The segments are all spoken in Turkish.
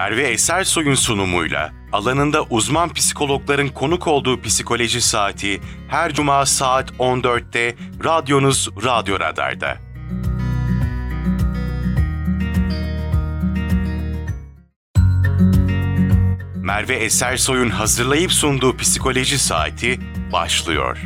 Merve Esersoy'un sunumuyla alanında uzman psikologların konuk olduğu psikoloji saati her cuma saat 14'te radyonuz Radyo Radar'da. Merve Esersoy'un hazırlayıp sunduğu psikoloji saati başlıyor.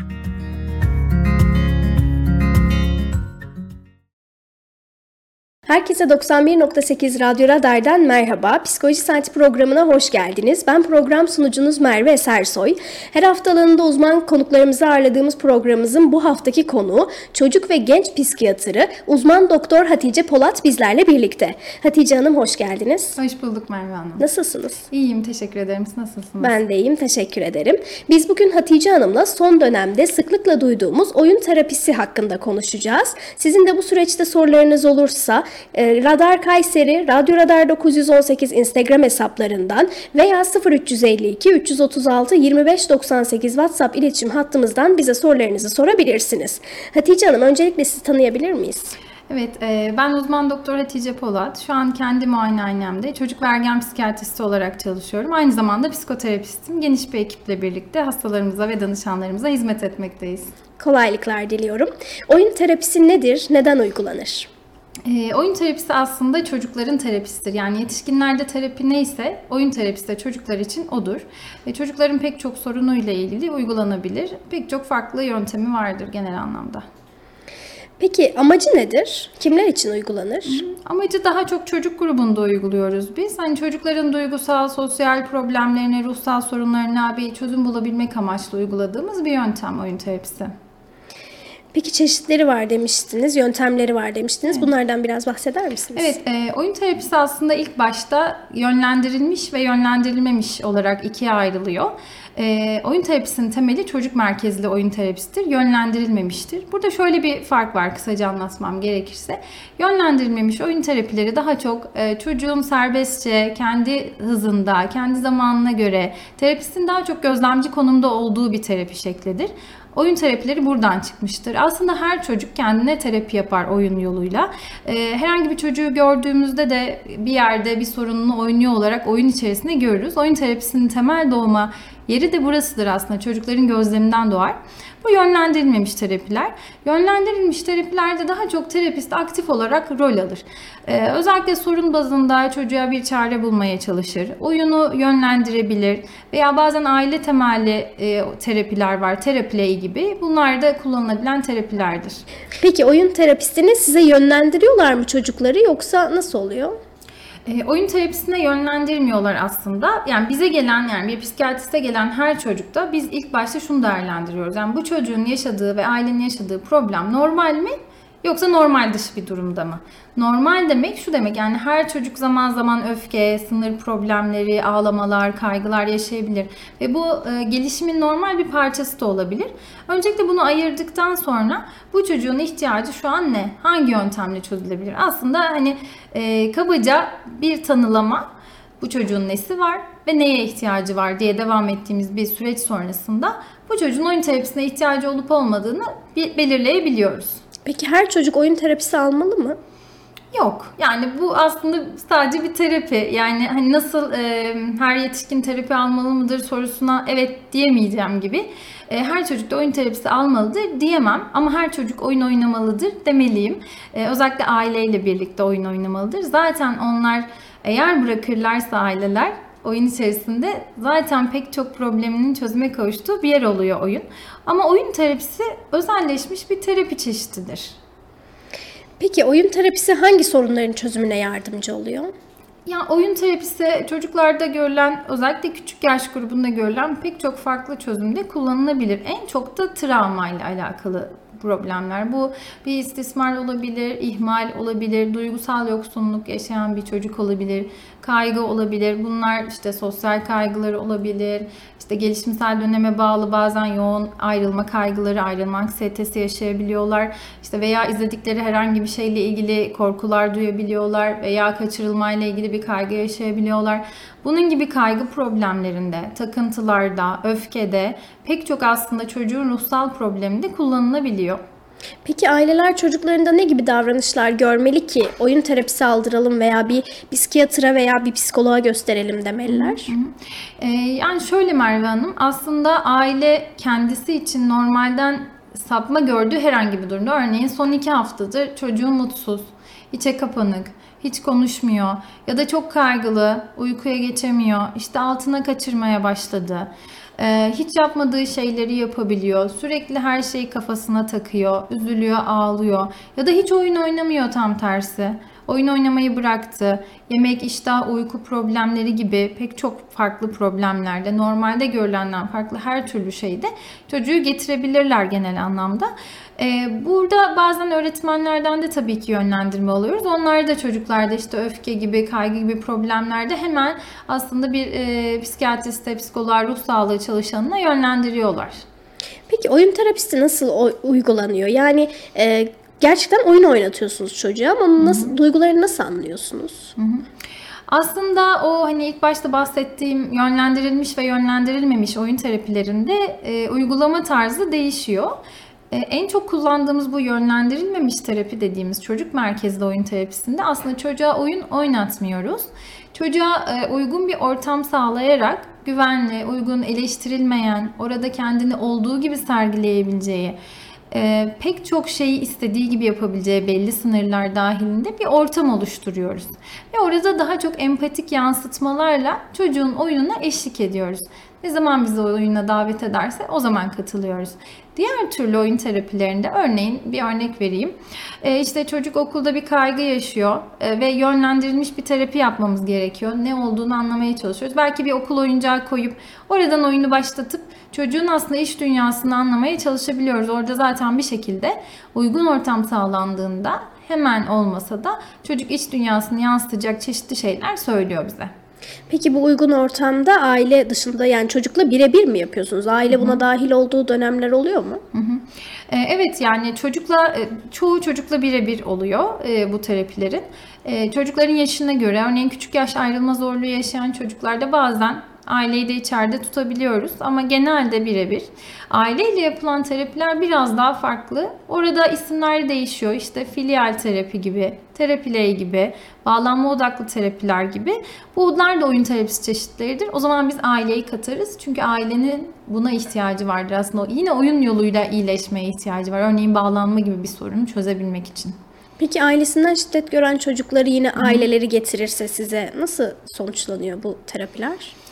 Herkese 91.8 Radyo Radar'dan merhaba. Psikoloji Saati programına hoş geldiniz. Ben program sunucunuz Merve Esersoy. Her haftalığında uzman konuklarımızı ağırladığımız programımızın bu haftaki konuğu çocuk ve genç psikiyatrı uzman doktor Hatice Polat bizlerle birlikte. Hatice Hanım hoş geldiniz. Hoş bulduk Merve Hanım. Nasılsınız? İyiyim teşekkür ederim. Siz nasılsınız? Ben de iyiyim teşekkür ederim. Biz bugün Hatice Hanım'la son dönemde sıklıkla duyduğumuz oyun terapisi hakkında konuşacağız. Sizin de bu süreçte sorularınız olursa Radar Kayseri, Radyo Radar 918 Instagram hesaplarından veya 0352 336 2598 WhatsApp iletişim hattımızdan bize sorularınızı sorabilirsiniz. Hatice Hanım öncelikle sizi tanıyabilir miyiz? Evet, e, ben uzman doktor Hatice Polat. Şu an kendi muayenehanemde çocuk vergen psikiyatristi olarak çalışıyorum. Aynı zamanda psikoterapistim. Geniş bir ekiple birlikte hastalarımıza ve danışanlarımıza hizmet etmekteyiz. Kolaylıklar diliyorum. Oyun terapisi nedir, neden uygulanır? E, oyun terapisi aslında çocukların terapisidir. Yani yetişkinlerde terapi neyse oyun terapisi de çocuklar için odur. Ve çocukların pek çok sorunuyla ilgili uygulanabilir. Pek çok farklı yöntemi vardır genel anlamda. Peki amacı nedir? Kimler için uygulanır? Amacı daha çok çocuk grubunda uyguluyoruz biz. Hani çocukların duygusal, sosyal problemlerine, ruhsal sorunlarına bir çözüm bulabilmek amaçlı uyguladığımız bir yöntem oyun terapisi. Peki çeşitleri var demiştiniz, yöntemleri var demiştiniz. Bunlardan biraz bahseder misiniz? Evet, e, oyun terapisi aslında ilk başta yönlendirilmiş ve yönlendirilmemiş olarak ikiye ayrılıyor. E, oyun terapisinin temeli çocuk merkezli oyun terapisidir, yönlendirilmemiştir. Burada şöyle bir fark var kısaca anlatmam gerekirse. Yönlendirilmemiş oyun terapileri daha çok e, çocuğun serbestçe, kendi hızında, kendi zamanına göre terapistin daha çok gözlemci konumda olduğu bir terapi şeklidir. Oyun terapileri buradan çıkmıştır. Aslında her çocuk kendine terapi yapar oyun yoluyla. Ee, herhangi bir çocuğu gördüğümüzde de bir yerde bir sorununu oynuyor olarak oyun içerisinde görürüz. Oyun terapisinin temel doğma yeri de burasıdır aslında. Çocukların gözleminden doğar. Bu yönlendirilmemiş terapiler. Yönlendirilmiş terapilerde daha çok terapist aktif olarak rol alır. Ee, özellikle sorun bazında çocuğa bir çare bulmaya çalışır. Oyunu yönlendirebilir veya bazen aile temelli e, terapiler var. Teraplay gibi. Bunlar da kullanılabilen terapilerdir. Peki oyun terapistini size yönlendiriyorlar mı çocukları yoksa nasıl oluyor? E, oyun terapisine yönlendirmiyorlar aslında. Yani bize gelen yani bir psikiyatriste gelen her çocukta biz ilk başta şunu değerlendiriyoruz. Yani bu çocuğun yaşadığı ve ailenin yaşadığı problem normal mi? Yoksa normal dışı bir durumda mı? Normal demek şu demek yani her çocuk zaman zaman öfke, sınır problemleri, ağlamalar, kaygılar yaşayabilir. Ve bu e, gelişimin normal bir parçası da olabilir. Öncelikle bunu ayırdıktan sonra bu çocuğun ihtiyacı şu an ne? Hangi yöntemle çözülebilir? Aslında hani e, kabaca bir tanılama bu çocuğun nesi var ve neye ihtiyacı var diye devam ettiğimiz bir süreç sonrasında bu çocuğun oyun terapisine ihtiyacı olup olmadığını belirleyebiliyoruz. Peki her çocuk oyun terapisi almalı mı? Yok. Yani bu aslında sadece bir terapi. Yani hani nasıl e, her yetişkin terapi almalı mıdır sorusuna evet diyemeyeceğim gibi. E, her çocuk da oyun terapisi almalıdır diyemem ama her çocuk oyun oynamalıdır demeliyim. E, özellikle aileyle birlikte oyun oynamalıdır. Zaten onlar eğer bırakırlarsa aileler oyun içerisinde zaten pek çok probleminin çözüme kavuştuğu bir yer oluyor oyun. Ama oyun terapisi özelleşmiş bir terapi çeşididir. Peki oyun terapisi hangi sorunların çözümüne yardımcı oluyor? Ya oyun terapisi çocuklarda görülen özellikle küçük yaş grubunda görülen pek çok farklı çözümde kullanılabilir. En çok da travma ile alakalı problemler. Bu bir istismar olabilir, ihmal olabilir, duygusal yoksunluk yaşayan bir çocuk olabilir, kaygı olabilir. Bunlar işte sosyal kaygıları olabilir. İşte gelişimsel döneme bağlı bazen yoğun ayrılma kaygıları, ayrılma anksiyetesi yaşayabiliyorlar. İşte veya izledikleri herhangi bir şeyle ilgili korkular duyabiliyorlar veya kaçırılmayla ilgili bir kaygı yaşayabiliyorlar. Bunun gibi kaygı problemlerinde, takıntılarda, öfkede pek çok aslında çocuğun ruhsal probleminde kullanılabiliyor. Peki aileler çocuklarında ne gibi davranışlar görmeli ki oyun terapisi aldıralım veya bir psikiyatra veya bir psikoloğa gösterelim demeliler? Ee, yani şöyle Merve Hanım, aslında aile kendisi için normalden sapma gördüğü herhangi bir durumda, örneğin son iki haftadır çocuğu mutsuz, içe kapanık, hiç konuşmuyor ya da çok kaygılı, uykuya geçemiyor, işte altına kaçırmaya başladı. Ee, hiç yapmadığı şeyleri yapabiliyor. Sürekli her şeyi kafasına takıyor, üzülüyor, ağlıyor ya da hiç oyun oynamıyor tam tersi. Oyun oynamayı bıraktı. Yemek, iştah, uyku problemleri gibi pek çok farklı problemlerde, normalde görülenden farklı her türlü şeyde çocuğu getirebilirler genel anlamda. Ee, burada bazen öğretmenlerden de tabii ki yönlendirme alıyoruz. Onlar da çocuklarda işte öfke gibi, kaygı gibi problemlerde hemen aslında bir e, psikiyatriste, psikoloğa, ruh sağlığı çalışanına yönlendiriyorlar. Peki oyun terapisi nasıl uygulanıyor? Yani e, gerçekten oyun oynatıyorsunuz çocuğa ama nasıl, duygularını nasıl anlıyorsunuz? Aslında o hani ilk başta bahsettiğim yönlendirilmiş ve yönlendirilmemiş oyun terapilerinde e, uygulama tarzı değişiyor. E, en çok kullandığımız bu yönlendirilmemiş terapi dediğimiz çocuk merkezli oyun terapisinde aslında çocuğa oyun oynatmıyoruz. Çocuğa e, uygun bir ortam sağlayarak güvenli, uygun, eleştirilmeyen, orada kendini olduğu gibi sergileyebileceği, e, pek çok şeyi istediği gibi yapabileceği belli sınırlar dahilinde bir ortam oluşturuyoruz. Ve orada daha çok empatik yansıtmalarla çocuğun oyununa eşlik ediyoruz. Ne zaman bizi oyuna davet ederse o zaman katılıyoruz. Diğer türlü oyun terapilerinde örneğin bir örnek vereyim. E, işte çocuk okulda bir kaygı yaşıyor e, ve yönlendirilmiş bir terapi yapmamız gerekiyor. Ne olduğunu anlamaya çalışıyoruz. Belki bir okul oyuncağı koyup oradan oyunu başlatıp çocuğun aslında iş dünyasını anlamaya çalışabiliyoruz. Orada zaten bir şekilde uygun ortam sağlandığında hemen olmasa da çocuk iç dünyasını yansıtacak çeşitli şeyler söylüyor bize. Peki bu uygun ortamda aile dışında yani çocukla birebir mi yapıyorsunuz? Aile buna dahil olduğu dönemler oluyor mu? Ee, Evet yani çocukla e, çoğu çocukla birebir oluyor e, bu terapilerin. E, Çocukların yaşına göre örneğin küçük yaş ayrılma zorluğu yaşayan çocuklarda bazen aileyi de içeride tutabiliyoruz ama genelde birebir. Aileyle yapılan terapiler biraz daha farklı. Orada isimler değişiyor. İşte filial terapi gibi, terapiley gibi, bağlanma odaklı terapiler gibi. Bunlar da oyun terapisi çeşitleridir. O zaman biz aileyi katarız. Çünkü ailenin buna ihtiyacı vardır aslında. Yine oyun yoluyla iyileşmeye ihtiyacı var. Örneğin bağlanma gibi bir sorunu çözebilmek için. Peki ailesinden şiddet gören çocukları yine aileleri getirirse size nasıl sonuçlanıyor bu terapiler?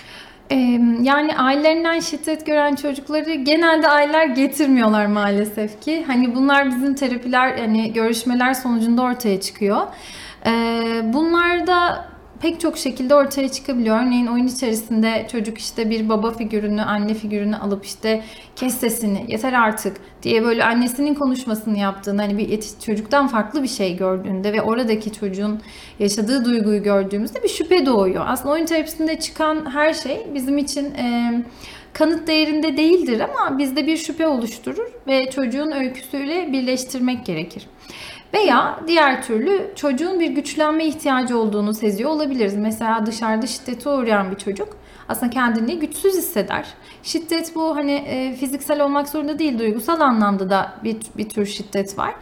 Yani ailelerinden şiddet gören çocukları genelde aileler getirmiyorlar maalesef ki. Hani bunlar bizim terapiler, yani görüşmeler sonucunda ortaya çıkıyor. Ee, Bunlar da pek çok şekilde ortaya çıkabiliyor. Örneğin oyun içerisinde çocuk işte bir baba figürünü, anne figürünü alıp işte kes sesini, yeter artık diye böyle annesinin konuşmasını yaptığında hani bir yetiş- çocuktan farklı bir şey gördüğünde ve oradaki çocuğun yaşadığı duyguyu gördüğümüzde bir şüphe doğuyor. Aslında oyun terapisinde çıkan her şey bizim için e, kanıt değerinde değildir ama bizde bir şüphe oluşturur ve çocuğun öyküsüyle birleştirmek gerekir. Veya diğer türlü çocuğun bir güçlenme ihtiyacı olduğunu seziyor olabiliriz. Mesela dışarıda şiddete uğrayan bir çocuk aslında kendini güçsüz hisseder. Şiddet bu hani e, fiziksel olmak zorunda değil, duygusal anlamda da bir, bir tür şiddet var.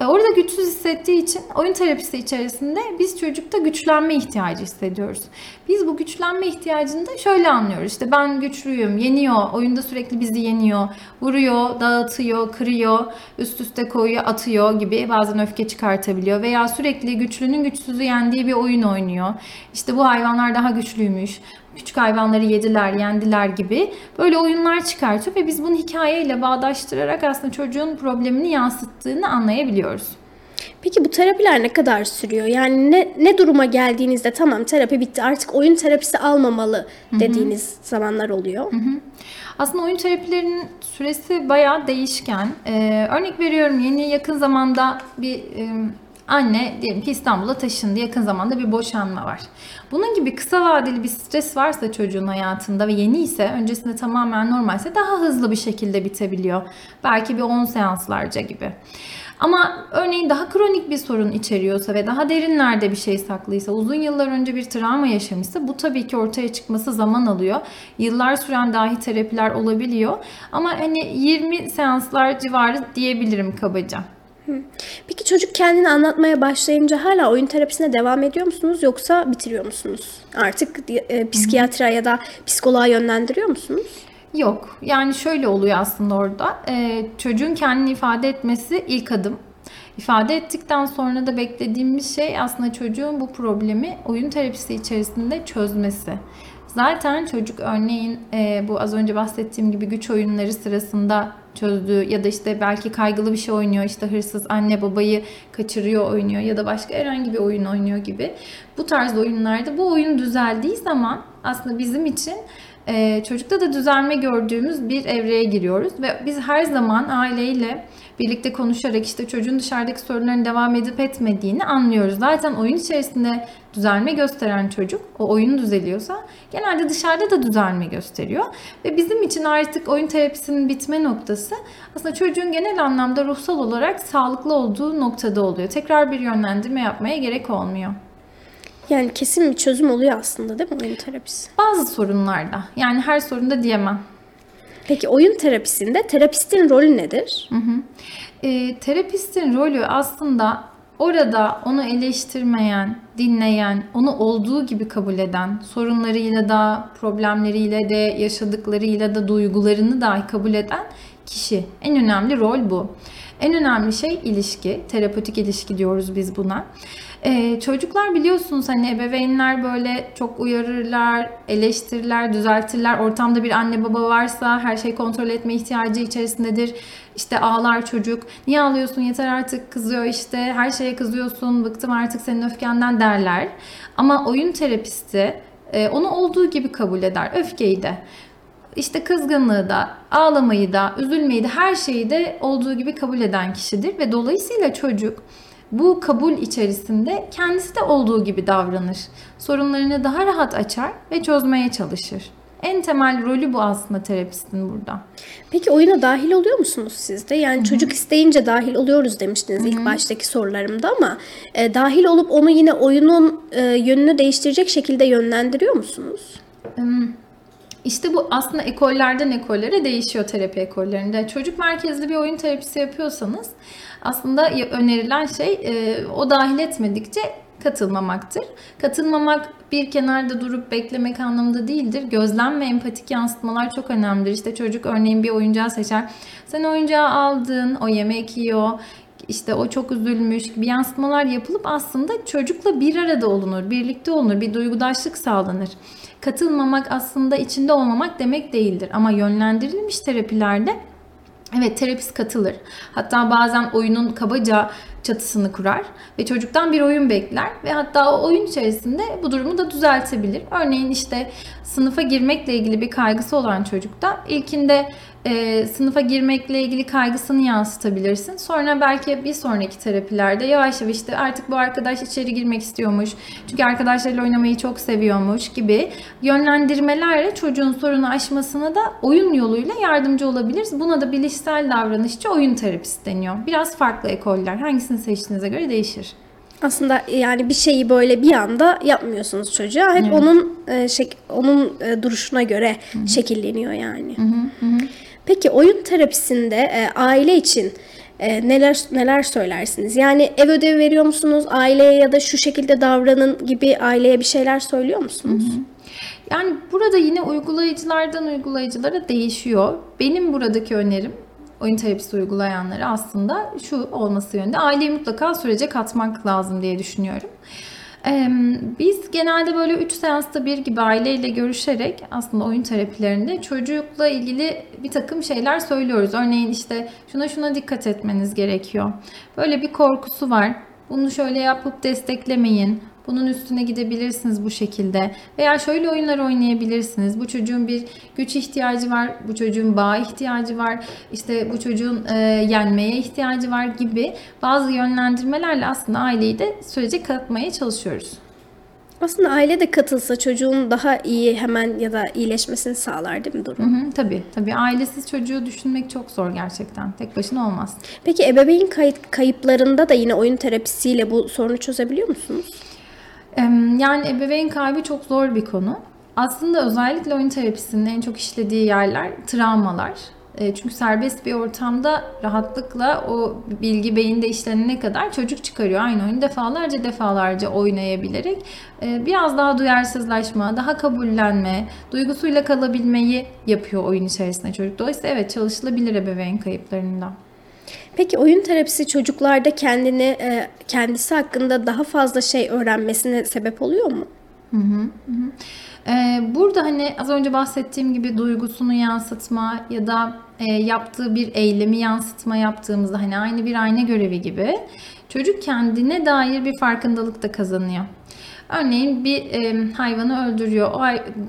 E, Orada güçsüz hissettiği için oyun terapisi içerisinde biz çocukta güçlenme ihtiyacı hissediyoruz. Biz bu güçlenme ihtiyacını da şöyle anlıyoruz. İşte ben güçlüyüm, yeniyor, oyunda sürekli bizi yeniyor, vuruyor, dağıtıyor, kırıyor, üst üste koyuyor, atıyor gibi bazen öfke çıkartabiliyor. Veya sürekli güçlünün güçsüzü yendiği bir oyun oynuyor. İşte bu hayvanlar daha güçlüymüş, küçük hayvanları yediler, yendiler gibi böyle oyunlar çıkartıyor ve biz bunu hikayeyle bağdaştırarak aslında çocuğun problemini yansıttığını anlayabiliyoruz. Peki bu terapiler ne kadar sürüyor? Yani ne, ne duruma geldiğinizde tamam terapi bitti artık oyun terapisi almamalı dediğiniz zamanlar oluyor? Aslında oyun terapilerinin süresi bayağı değişken. Ee, örnek veriyorum yeni yakın zamanda bir e, anne diyelim ki İstanbul'a taşındı. Yakın zamanda bir boşanma var. Bunun gibi kısa vadeli bir stres varsa çocuğun hayatında ve yeni ise öncesinde tamamen normalse daha hızlı bir şekilde bitebiliyor. Belki bir 10 seanslarca gibi. Ama örneğin daha kronik bir sorun içeriyorsa ve daha derinlerde bir şey saklıysa, uzun yıllar önce bir travma yaşamışsa bu tabii ki ortaya çıkması zaman alıyor. Yıllar süren dahi terapiler olabiliyor. Ama hani 20 seanslar civarı diyebilirim kabaca. Peki çocuk kendini anlatmaya başlayınca hala oyun terapisine devam ediyor musunuz yoksa bitiriyor musunuz? Artık e, psikiyatra ya da psikoloğa yönlendiriyor musunuz? Yok. Yani şöyle oluyor aslında orada. Ee, çocuğun kendini ifade etmesi ilk adım. İfade ettikten sonra da beklediğimiz şey aslında çocuğun bu problemi oyun terapisi içerisinde çözmesi. Zaten çocuk örneğin e, bu az önce bahsettiğim gibi güç oyunları sırasında çözdüğü ya da işte belki kaygılı bir şey oynuyor işte hırsız anne babayı kaçırıyor oynuyor ya da başka herhangi bir oyun oynuyor gibi. Bu tarz oyunlarda bu oyun düzeldiği zaman aslında bizim için e, çocukta da düzelme gördüğümüz bir evreye giriyoruz ve biz her zaman aileyle birlikte konuşarak işte çocuğun dışarıdaki sorunların devam edip etmediğini anlıyoruz. Zaten oyun içerisinde düzelme gösteren çocuk o oyun düzeliyorsa genelde dışarıda da düzelme gösteriyor. Ve bizim için artık oyun terapisinin bitme noktası aslında çocuğun genel anlamda ruhsal olarak sağlıklı olduğu noktada oluyor. Tekrar bir yönlendirme yapmaya gerek olmuyor. Yani kesin bir çözüm oluyor aslında değil mi oyun terapisi? Bazı sorunlarda yani her sorunda diyemem. Peki oyun terapisinde terapistin rolü nedir? Hı hı. E, terapistin rolü aslında orada onu eleştirmeyen, dinleyen, onu olduğu gibi kabul eden, sorunlarıyla da, problemleriyle de, yaşadıklarıyla da, duygularını dahi kabul eden kişi. En önemli rol bu. En önemli şey ilişki, terapötik ilişki diyoruz biz buna. Ee, çocuklar biliyorsunuz hani ebeveynler böyle çok uyarırlar, eleştirirler, düzeltirler. Ortamda bir anne baba varsa her şey kontrol etme ihtiyacı içerisindedir. İşte ağlar çocuk. Niye ağlıyorsun yeter artık kızıyor işte her şeye kızıyorsun bıktım artık senin öfkenden derler. Ama oyun terapisti e, onu olduğu gibi kabul eder öfkeyi de. İşte kızgınlığı da, ağlamayı da, üzülmeyi de her şeyi de olduğu gibi kabul eden kişidir ve dolayısıyla çocuk bu kabul içerisinde kendisi de olduğu gibi davranır. Sorunlarını daha rahat açar ve çözmeye çalışır. En temel rolü bu aslında terapistin burada. Peki oyuna dahil oluyor musunuz siz de? Yani Hı-hı. çocuk isteyince dahil oluyoruz demiştiniz Hı-hı. ilk baştaki sorularımda ama e, dahil olup onu yine oyunun e, yönünü değiştirecek şekilde yönlendiriyor musunuz? İşte bu aslında ekollerden ekollere değişiyor terapi ekollerinde. Çocuk merkezli bir oyun terapisi yapıyorsanız aslında önerilen şey e, o dahil etmedikçe katılmamaktır. Katılmamak bir kenarda durup beklemek anlamında değildir. Gözlem ve empatik yansıtmalar çok önemlidir. İşte çocuk örneğin bir oyuncağı seçer. Sen oyuncağı aldın, o yemek yiyor, işte o çok üzülmüş gibi yansıtmalar yapılıp aslında çocukla bir arada olunur, birlikte olunur, bir duygudaşlık sağlanır. Katılmamak aslında içinde olmamak demek değildir ama yönlendirilmiş terapilerde Evet terapist katılır. Hatta bazen oyunun kabaca çatısını kurar ve çocuktan bir oyun bekler ve hatta o oyun içerisinde bu durumu da düzeltebilir. Örneğin işte sınıfa girmekle ilgili bir kaygısı olan çocukta ilkinde e, sınıfa girmekle ilgili kaygısını yansıtabilirsin. Sonra belki bir sonraki terapilerde yavaş yavaş işte artık bu arkadaş içeri girmek istiyormuş. Çünkü arkadaşlarıyla oynamayı çok seviyormuş gibi yönlendirmelerle çocuğun sorunu aşmasına da oyun yoluyla yardımcı olabiliriz. Buna da bilişsel davranışçı oyun terapisi deniyor. Biraz farklı ekoller. Hangisini seçtiğinize göre değişir. Aslında yani bir şeyi böyle bir anda yapmıyorsunuz çocuğa. Hep evet. onun e, şek onun e, duruşuna göre Hı-hı. şekilleniyor yani. Hı-hı. Hı-hı. Peki oyun terapisinde e, aile için e, neler neler söylersiniz? Yani ev ödevi veriyor musunuz aileye ya da şu şekilde davranın gibi aileye bir şeyler söylüyor musunuz? Hı hı. Yani burada yine uygulayıcılardan uygulayıcılara değişiyor. Benim buradaki önerim oyun terapisi uygulayanlara aslında şu olması yönünde aileyi mutlaka sürece katmak lazım diye düşünüyorum. Biz genelde böyle 3 seansta bir gibi aileyle görüşerek aslında oyun terapilerinde çocukla ilgili bir takım şeyler söylüyoruz. Örneğin işte şuna şuna dikkat etmeniz gerekiyor. Böyle bir korkusu var. Bunu şöyle yapıp desteklemeyin. Bunun üstüne gidebilirsiniz bu şekilde. Veya şöyle oyunlar oynayabilirsiniz. Bu çocuğun bir güç ihtiyacı var. Bu çocuğun bağ ihtiyacı var. İşte bu çocuğun e, yenmeye ihtiyacı var gibi bazı yönlendirmelerle aslında aileyi de sürece katmaya çalışıyoruz. Aslında aile de katılsa çocuğun daha iyi hemen ya da iyileşmesini sağlar değil mi durum? Hı hı, tabii tabii. Ailesiz çocuğu düşünmek çok zor gerçekten. Tek başına olmaz. Peki ebeveyn kayıp, kayıplarında da yine oyun terapisiyle bu sorunu çözebiliyor musunuz? Yani ebeveyn kaybı çok zor bir konu. Aslında özellikle oyun terapisinin en çok işlediği yerler travmalar. E, çünkü serbest bir ortamda rahatlıkla o bilgi beyinde işlenene kadar çocuk çıkarıyor. Aynı oyunu defalarca defalarca oynayabilerek e, biraz daha duyarsızlaşma, daha kabullenme, duygusuyla kalabilmeyi yapıyor oyun içerisinde çocuk. Dolayısıyla evet çalışılabilir ebeveyn kayıplarında. Peki oyun terapisi çocuklarda kendini e, kendisi hakkında daha fazla şey öğrenmesine sebep oluyor mu? Hı hı, hı. Ee, burada hani az önce bahsettiğim gibi duygusunu yansıtma ya da e, yaptığı bir eylemi yansıtma yaptığımızda hani aynı bir ayna görevi gibi çocuk kendine dair bir farkındalık da kazanıyor. Örneğin bir e, hayvanı öldürüyor. O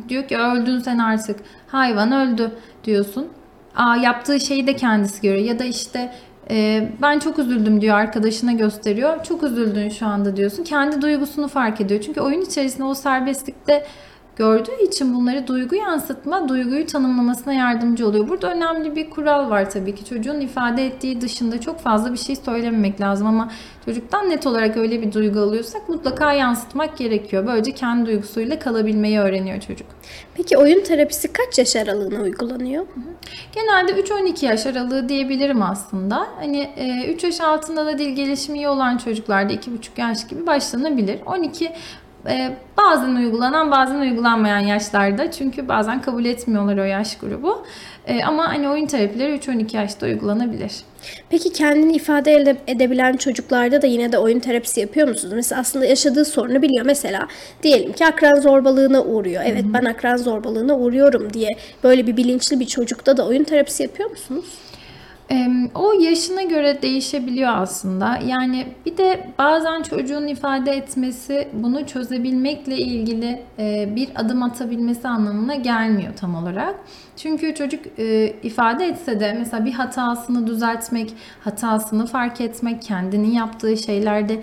diyor ki öldün sen artık. Hayvan öldü diyorsun. Aa, yaptığı şeyi de kendisi görüyor. Ya da işte e, ben çok üzüldüm diyor arkadaşına gösteriyor. Çok üzüldün şu anda diyorsun. Kendi duygusunu fark ediyor. Çünkü oyun içerisinde o serbestlikte gördüğü için bunları duygu yansıtma, duyguyu tanımlamasına yardımcı oluyor. Burada önemli bir kural var tabii ki. Çocuğun ifade ettiği dışında çok fazla bir şey söylememek lazım ama çocuktan net olarak öyle bir duygu alıyorsak mutlaka yansıtmak gerekiyor. Böylece kendi duygusuyla kalabilmeyi öğreniyor çocuk. Peki oyun terapisi kaç yaş aralığına uygulanıyor? Genelde 3-12 yaş aralığı diyebilirim aslında. Hani 3 e, yaş altında da dil gelişimi iyi olan çocuklarda 2,5 yaş gibi başlanabilir. 12 ee, bazen uygulanan bazen uygulanmayan yaşlarda çünkü bazen kabul etmiyorlar o yaş grubu. Ee, ama hani oyun terapileri 3-12 yaşta uygulanabilir. Peki kendini ifade edebilen çocuklarda da yine de oyun terapisi yapıyor musunuz? Mesela aslında yaşadığı sorunu biliyor. Mesela diyelim ki akran zorbalığına uğruyor. Evet Hı-hı. ben akran zorbalığına uğruyorum diye böyle bir bilinçli bir çocukta da oyun terapisi yapıyor musunuz? O yaşına göre değişebiliyor aslında. Yani bir de bazen çocuğun ifade etmesi bunu çözebilmekle ilgili e, bir adım atabilmesi anlamına gelmiyor tam olarak. Çünkü çocuk e, ifade etse de mesela bir hatasını düzeltmek, hatasını fark etmek, kendinin yaptığı şeylerde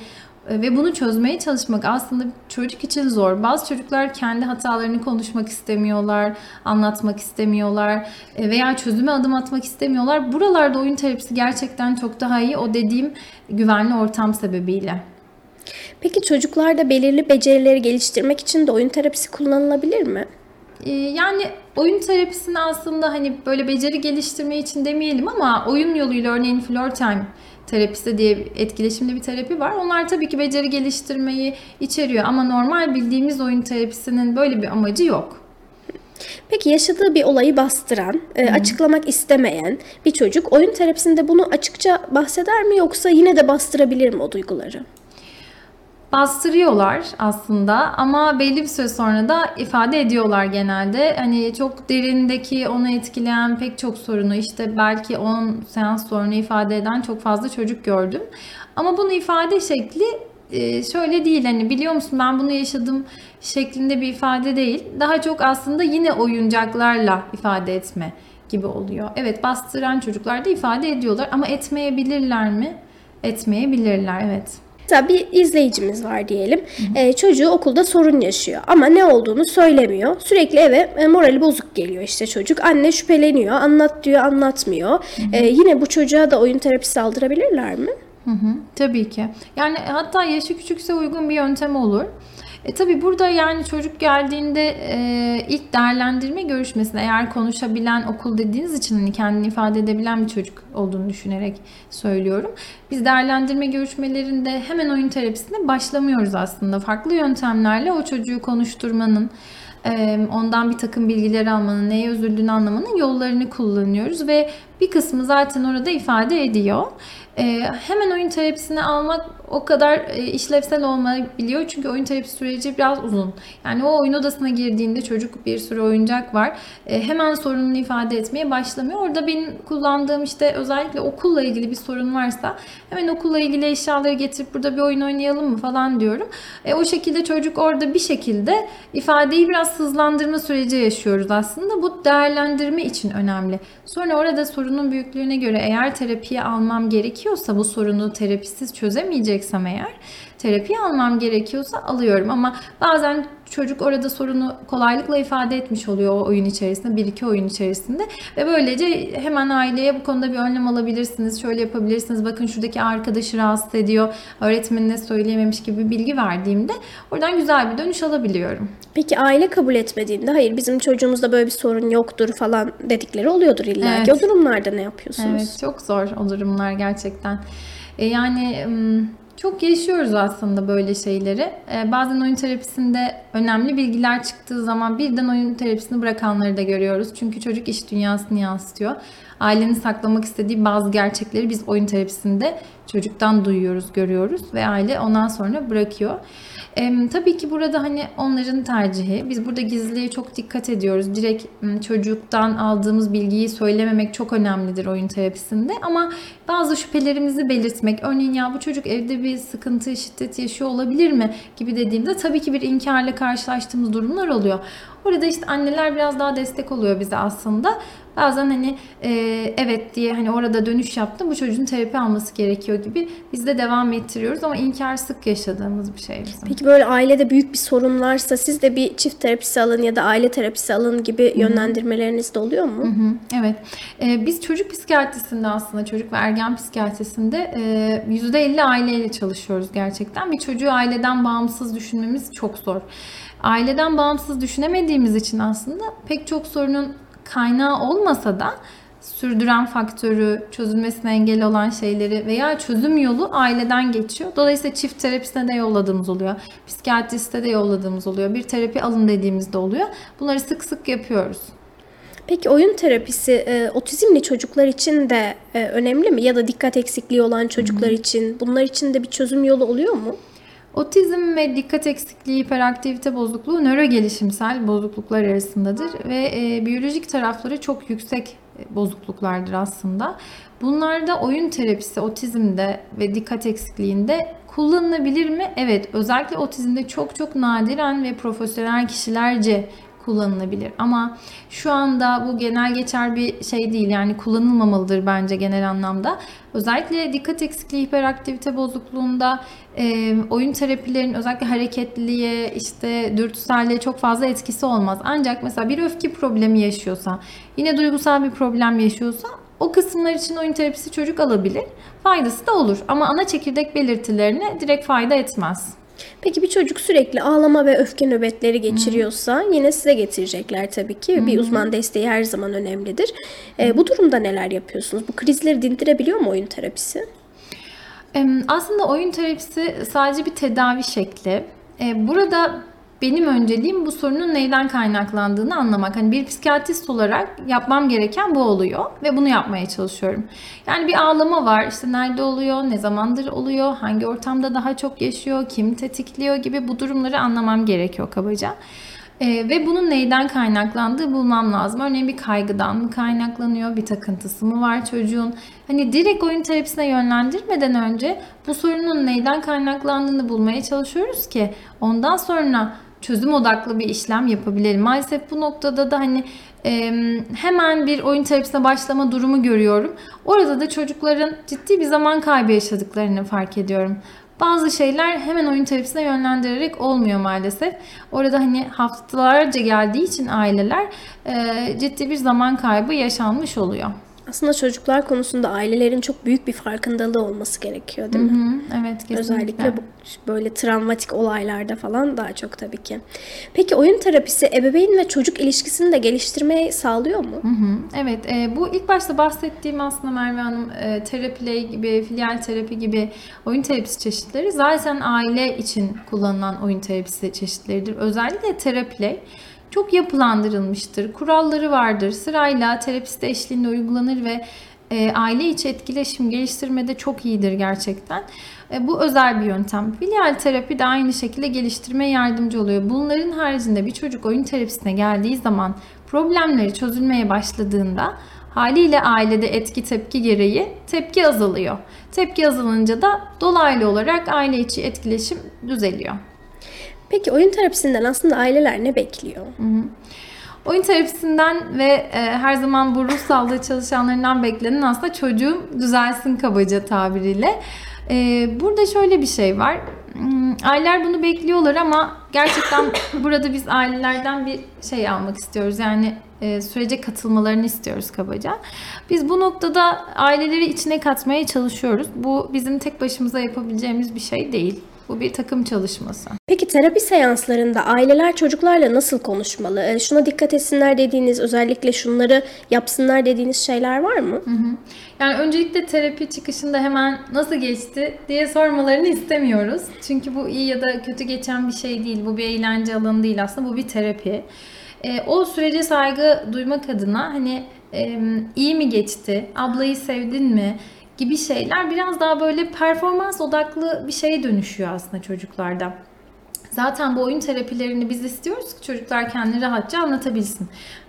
ve bunu çözmeye çalışmak aslında çocuk için zor. Bazı çocuklar kendi hatalarını konuşmak istemiyorlar, anlatmak istemiyorlar e, veya çözüme adım atmak istemiyorlar. Buralarda oyun terapisi gerçekten çok daha iyi o dediğim güvenli ortam sebebiyle. Peki çocuklarda belirli becerileri geliştirmek için de oyun terapisi kullanılabilir mi? E, yani oyun terapisini aslında hani böyle beceri geliştirme için demeyelim ama oyun yoluyla örneğin floor time terapisi diye etkileşimli bir terapi var. Onlar tabii ki beceri geliştirmeyi içeriyor ama normal bildiğimiz oyun terapisinin böyle bir amacı yok. Peki yaşadığı bir olayı bastıran, e, açıklamak istemeyen bir çocuk oyun terapisinde bunu açıkça bahseder mi yoksa yine de bastırabilir mi o duyguları? Bastırıyorlar aslında ama belli bir süre sonra da ifade ediyorlar genelde. Hani çok derindeki onu etkileyen pek çok sorunu işte belki 10 seans sonra ifade eden çok fazla çocuk gördüm. Ama bunu ifade şekli e, şöyle değil hani biliyor musun ben bunu yaşadım şeklinde bir ifade değil. Daha çok aslında yine oyuncaklarla ifade etme gibi oluyor. Evet bastıran çocuklar da ifade ediyorlar ama etmeyebilirler mi? Etmeyebilirler evet. Mesela bir izleyicimiz var diyelim. E, çocuğu okulda sorun yaşıyor ama ne olduğunu söylemiyor. Sürekli eve e, morali bozuk geliyor işte çocuk. Anne şüpheleniyor, anlat diyor, anlatmıyor. E, yine bu çocuğa da oyun terapisi aldırabilirler mi? Hı hı, tabii ki. Yani hatta yaşı küçükse uygun bir yöntem olur. E tabi burada yani çocuk geldiğinde e, ilk değerlendirme görüşmesine eğer konuşabilen okul dediğiniz için hani kendini ifade edebilen bir çocuk olduğunu düşünerek söylüyorum. Biz değerlendirme görüşmelerinde hemen oyun terapisine başlamıyoruz aslında. Farklı yöntemlerle o çocuğu konuşturmanın, ondan bir takım bilgiler almanın, neye üzüldüğünü anlamanın yollarını kullanıyoruz ve bir kısmı zaten orada ifade ediyor. Hemen oyun terapisini almak o kadar işlevsel olmayabiliyor çünkü oyun terapisi süreci biraz uzun. Yani o oyun odasına girdiğinde çocuk bir sürü oyuncak var. Hemen sorununu ifade etmeye başlamıyor. Orada benim kullandığım işte özellikle okulla ilgili bir sorun varsa hemen okulla ilgili eşyaları getirip burada bir oyun oynayalım mı falan diyorum. o şekilde çocuk orada bir şekilde ifadeyi biraz hızlandırma süreci yaşıyoruz aslında. Bu değerlendirme için önemli. Sonra orada sorunun büyüklüğüne göre eğer terapiye almam gerekiyorsa bu sorunu terapisiz çözemeyeceksem eğer terapi almam gerekiyorsa alıyorum ama bazen çocuk orada sorunu kolaylıkla ifade etmiş oluyor o oyun içerisinde, bir iki oyun içerisinde ve böylece hemen aileye bu konuda bir önlem alabilirsiniz, şöyle yapabilirsiniz, bakın şuradaki arkadaşı rahatsız ediyor, öğretmenine söyleyememiş gibi bilgi verdiğimde oradan güzel bir dönüş alabiliyorum. Peki aile kabul etmediğinde hayır bizim çocuğumuzda böyle bir sorun yoktur falan dedikleri oluyordur illa Evet. ki. O durumlarda ne yapıyorsunuz? Evet çok zor o durumlar gerçekten. E, yani çok yaşıyoruz aslında böyle şeyleri. E, bazen oyun terapisinde önemli bilgiler çıktığı zaman birden oyun terapisini bırakanları da görüyoruz. Çünkü çocuk iş dünyasını yansıtıyor. Ailenin saklamak istediği bazı gerçekleri biz oyun terapisinde çocuktan duyuyoruz, görüyoruz ve aile ondan sonra bırakıyor. Em, tabii ki burada hani onların tercihi. Biz burada gizliliğe çok dikkat ediyoruz. Direkt çocuktan aldığımız bilgiyi söylememek çok önemlidir oyun terapisinde. Ama bazı şüphelerimizi belirtmek. Örneğin ya bu çocuk evde bir sıkıntı, şiddet yaşıyor olabilir mi gibi dediğimde tabii ki bir inkarla karşılaştığımız durumlar oluyor. Orada işte anneler biraz daha destek oluyor bize aslında. Bazen hani e, evet diye hani orada dönüş yaptım bu çocuğun terapi alması gerekiyor gibi biz de devam ettiriyoruz ama inkar sık yaşadığımız bir şey bizim. Peki böyle ailede büyük bir sorun varsa siz de bir çift terapisi alın ya da aile terapisi alın gibi yönlendirmeleriniz de oluyor mu? Hı hı, Evet. Ee, biz çocuk psikiyatrisinde aslında çocuk ve ergen psikiyatrisinde e, %50 aileyle çalışıyoruz gerçekten. Bir çocuğu aileden bağımsız düşünmemiz çok zor. Aileden bağımsız düşünemediğimiz için aslında pek çok sorunun kaynağı olmasa da sürdüren faktörü, çözülmesine engel olan şeyleri veya çözüm yolu aileden geçiyor. Dolayısıyla çift terapisine de yolladığımız oluyor. Psikiyatriste de yolladığımız oluyor. Bir terapi alın dediğimizde oluyor. Bunları sık sık yapıyoruz. Peki oyun terapisi e, otizmli çocuklar için de e, önemli mi? Ya da dikkat eksikliği olan çocuklar için bunlar için de bir çözüm yolu oluyor mu? Otizm ve dikkat eksikliği, hiperaktivite bozukluğu nöro gelişimsel bozukluklar arasındadır ve e, biyolojik tarafları çok yüksek e, bozukluklardır aslında. Bunlarda oyun terapisi otizmde ve dikkat eksikliğinde kullanılabilir mi? Evet, özellikle otizmde çok çok nadiren ve profesyonel kişilerce kullanılabilir. Ama şu anda bu genel geçer bir şey değil. Yani kullanılmamalıdır bence genel anlamda. Özellikle dikkat eksikliği, hiperaktivite bozukluğunda e, oyun terapilerin özellikle hareketliliğe, işte dürtüselliğe çok fazla etkisi olmaz. Ancak mesela bir öfke problemi yaşıyorsa, yine duygusal bir problem yaşıyorsa o kısımlar için oyun terapisi çocuk alabilir. Faydası da olur ama ana çekirdek belirtilerine direkt fayda etmez. Peki bir çocuk sürekli ağlama ve öfke nöbetleri geçiriyorsa yine size getirecekler tabii ki. Bir uzman desteği her zaman önemlidir. E, bu durumda neler yapıyorsunuz? Bu krizleri dindirebiliyor mu oyun terapisi? Aslında oyun terapisi sadece bir tedavi şekli. E, Burada benim önceliğim bu sorunun neyden kaynaklandığını anlamak. Hani bir psikiyatrist olarak yapmam gereken bu oluyor ve bunu yapmaya çalışıyorum. Yani bir ağlama var. İşte nerede oluyor, ne zamandır oluyor, hangi ortamda daha çok yaşıyor, kim tetikliyor gibi bu durumları anlamam gerekiyor kabaca. Ee, ve bunun neyden kaynaklandığı bulmam lazım. Örneğin bir kaygıdan mı kaynaklanıyor, bir takıntısı mı var çocuğun? Hani direkt oyun terapisine yönlendirmeden önce bu sorunun neyden kaynaklandığını bulmaya çalışıyoruz ki ondan sonra çözüm odaklı bir işlem yapabilelim. Maalesef bu noktada da hani hemen bir oyun terapisine başlama durumu görüyorum. Orada da çocukların ciddi bir zaman kaybı yaşadıklarını fark ediyorum. Bazı şeyler hemen oyun terapisine yönlendirerek olmuyor maalesef. Orada hani haftalarca geldiği için aileler ciddi bir zaman kaybı yaşanmış oluyor. Aslında çocuklar konusunda ailelerin çok büyük bir farkındalığı olması gerekiyor değil mi? Hı, evet kesinlikle. Özellikle bu böyle travmatik olaylarda falan daha çok tabii ki. Peki oyun terapisi ebeveyn ve çocuk ilişkisini de geliştirmeyi sağlıyor mu? Hı hı, Evet, e, bu ilk başta bahsettiğim aslında Merve Hanım e, teraplay gibi, filial terapi gibi oyun terapisi çeşitleri zaten aile için kullanılan oyun terapisi çeşitleridir. Özellikle teraplay çok yapılandırılmıştır. Kuralları vardır. Sırayla terapist eşliğinde uygulanır ve e, aile içi etkileşim geliştirmede çok iyidir gerçekten. E, bu özel bir yöntem. Filial terapi de aynı şekilde geliştirmeye yardımcı oluyor. Bunların haricinde bir çocuk oyun terapisine geldiği zaman problemleri çözülmeye başladığında haliyle ailede etki tepki gereği tepki azalıyor. Tepki azalınca da dolaylı olarak aile içi etkileşim düzeliyor. Peki oyun terapisinden aslında aileler ne bekliyor? Oyun terapisinden ve e, her zaman bu ruh sağlığı çalışanlarından beklenen aslında çocuğum düzelsin kabaca tabiriyle. E, burada şöyle bir şey var. Hmm, aileler bunu bekliyorlar ama gerçekten burada biz ailelerden bir şey almak istiyoruz. Yani e, sürece katılmalarını istiyoruz kabaca. Biz bu noktada aileleri içine katmaya çalışıyoruz. Bu bizim tek başımıza yapabileceğimiz bir şey değil. Bu bir takım çalışması. Peki terapi seanslarında aileler çocuklarla nasıl konuşmalı? E, şuna dikkat etsinler dediğiniz, özellikle şunları yapsınlar dediğiniz şeyler var mı? Hı hı. Yani öncelikle terapi çıkışında hemen nasıl geçti diye sormalarını istemiyoruz. Çünkü bu iyi ya da kötü geçen bir şey değil. Bu bir eğlence alanı değil aslında. Bu bir terapi. E, o sürece saygı duymak adına hani e, iyi mi geçti? Ablayı sevdin mi? Gibi şeyler biraz daha böyle performans odaklı bir şeye dönüşüyor aslında çocuklarda. Zaten bu oyun terapilerini biz istiyoruz ki çocuklar kendini rahatça anlatabilsin.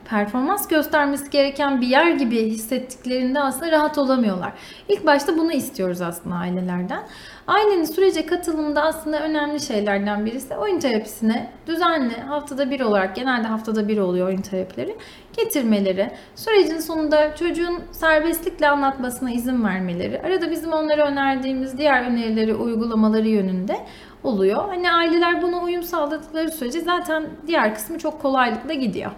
Performans göstermesi gereken bir yer gibi hissettiklerinde aslında rahat olamıyorlar. İlk başta bunu istiyoruz aslında ailelerden. Ailenin sürece katılımında aslında önemli şeylerden birisi oyun terapisine düzenli haftada bir olarak genelde haftada bir oluyor oyun terapileri getirmeleri, sürecin sonunda çocuğun serbestlikle anlatmasına izin vermeleri, arada bizim onlara önerdiğimiz diğer önerileri uygulamaları yönünde oluyor. Hani aileler buna uyum sağladıkları sürece zaten diğer kısmı çok kolaylıkla gidiyor.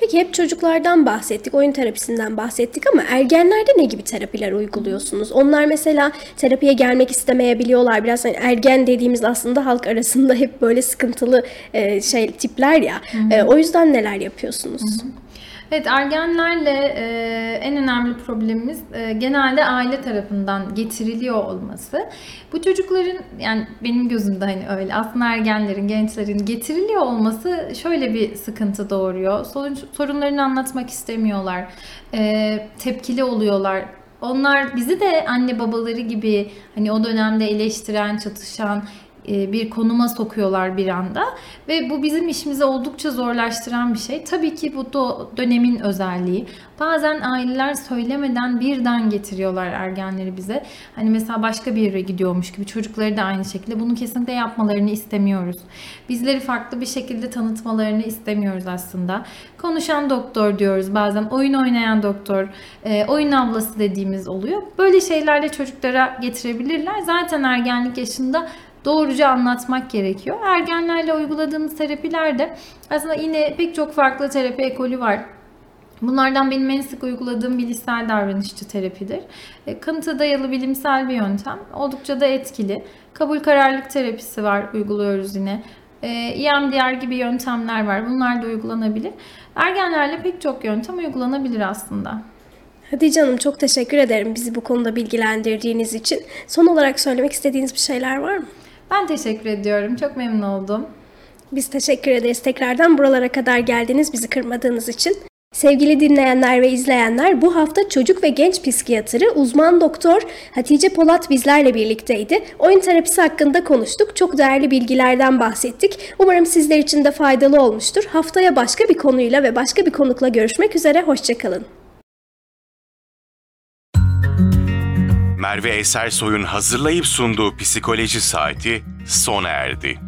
Peki hep çocuklardan bahsettik, oyun terapisinden bahsettik ama ergenlerde ne gibi terapiler uyguluyorsunuz? Onlar mesela terapiye gelmek istemeyebiliyorlar. Biraz hani ergen dediğimiz aslında halk arasında hep böyle sıkıntılı e, şey tipler ya. E, o yüzden neler yapıyorsunuz? Hı hı. Evet ergenlerle e, en önemli problemimiz e, genelde aile tarafından getiriliyor olması. Bu çocukların yani benim gözümde hani öyle aslında ergenlerin, gençlerin getiriliyor olması şöyle bir sıkıntı doğuruyor. Sorun, sorunlarını anlatmak istemiyorlar. E, tepkili oluyorlar. Onlar bizi de anne babaları gibi hani o dönemde eleştiren, çatışan, bir konuma sokuyorlar bir anda ve bu bizim işimizi oldukça zorlaştıran bir şey. Tabii ki bu da dönemin özelliği. Bazen aileler söylemeden birden getiriyorlar ergenleri bize. Hani mesela başka bir yere gidiyormuş gibi çocukları da aynı şekilde bunu kesinlikle yapmalarını istemiyoruz. Bizleri farklı bir şekilde tanıtmalarını istemiyoruz aslında. Konuşan doktor diyoruz bazen oyun oynayan doktor, e, oyun ablası dediğimiz oluyor. Böyle şeylerle çocuklara getirebilirler. Zaten ergenlik yaşında doğruca anlatmak gerekiyor. Ergenlerle uyguladığımız terapilerde aslında yine pek çok farklı terapi ekolü var. Bunlardan benim en sık uyguladığım bilişsel davranışçı terapidir. E, kanıta dayalı bilimsel bir yöntem. Oldukça da etkili. Kabul kararlılık terapisi var uyguluyoruz yine. EMDR gibi yöntemler var. Bunlar da uygulanabilir. Ergenlerle pek çok yöntem uygulanabilir aslında. Hatice Hanım çok teşekkür ederim bizi bu konuda bilgilendirdiğiniz için. Son olarak söylemek istediğiniz bir şeyler var mı? Ben teşekkür ediyorum. Çok memnun oldum. Biz teşekkür ederiz tekrardan buralara kadar geldiniz bizi kırmadığınız için. Sevgili dinleyenler ve izleyenler bu hafta çocuk ve genç psikiyatrı uzman doktor Hatice Polat bizlerle birlikteydi. Oyun terapisi hakkında konuştuk. Çok değerli bilgilerden bahsettik. Umarım sizler için de faydalı olmuştur. Haftaya başka bir konuyla ve başka bir konukla görüşmek üzere. Hoşçakalın. Merve Esersoy'un hazırlayıp sunduğu Psikoloji Saati sona erdi.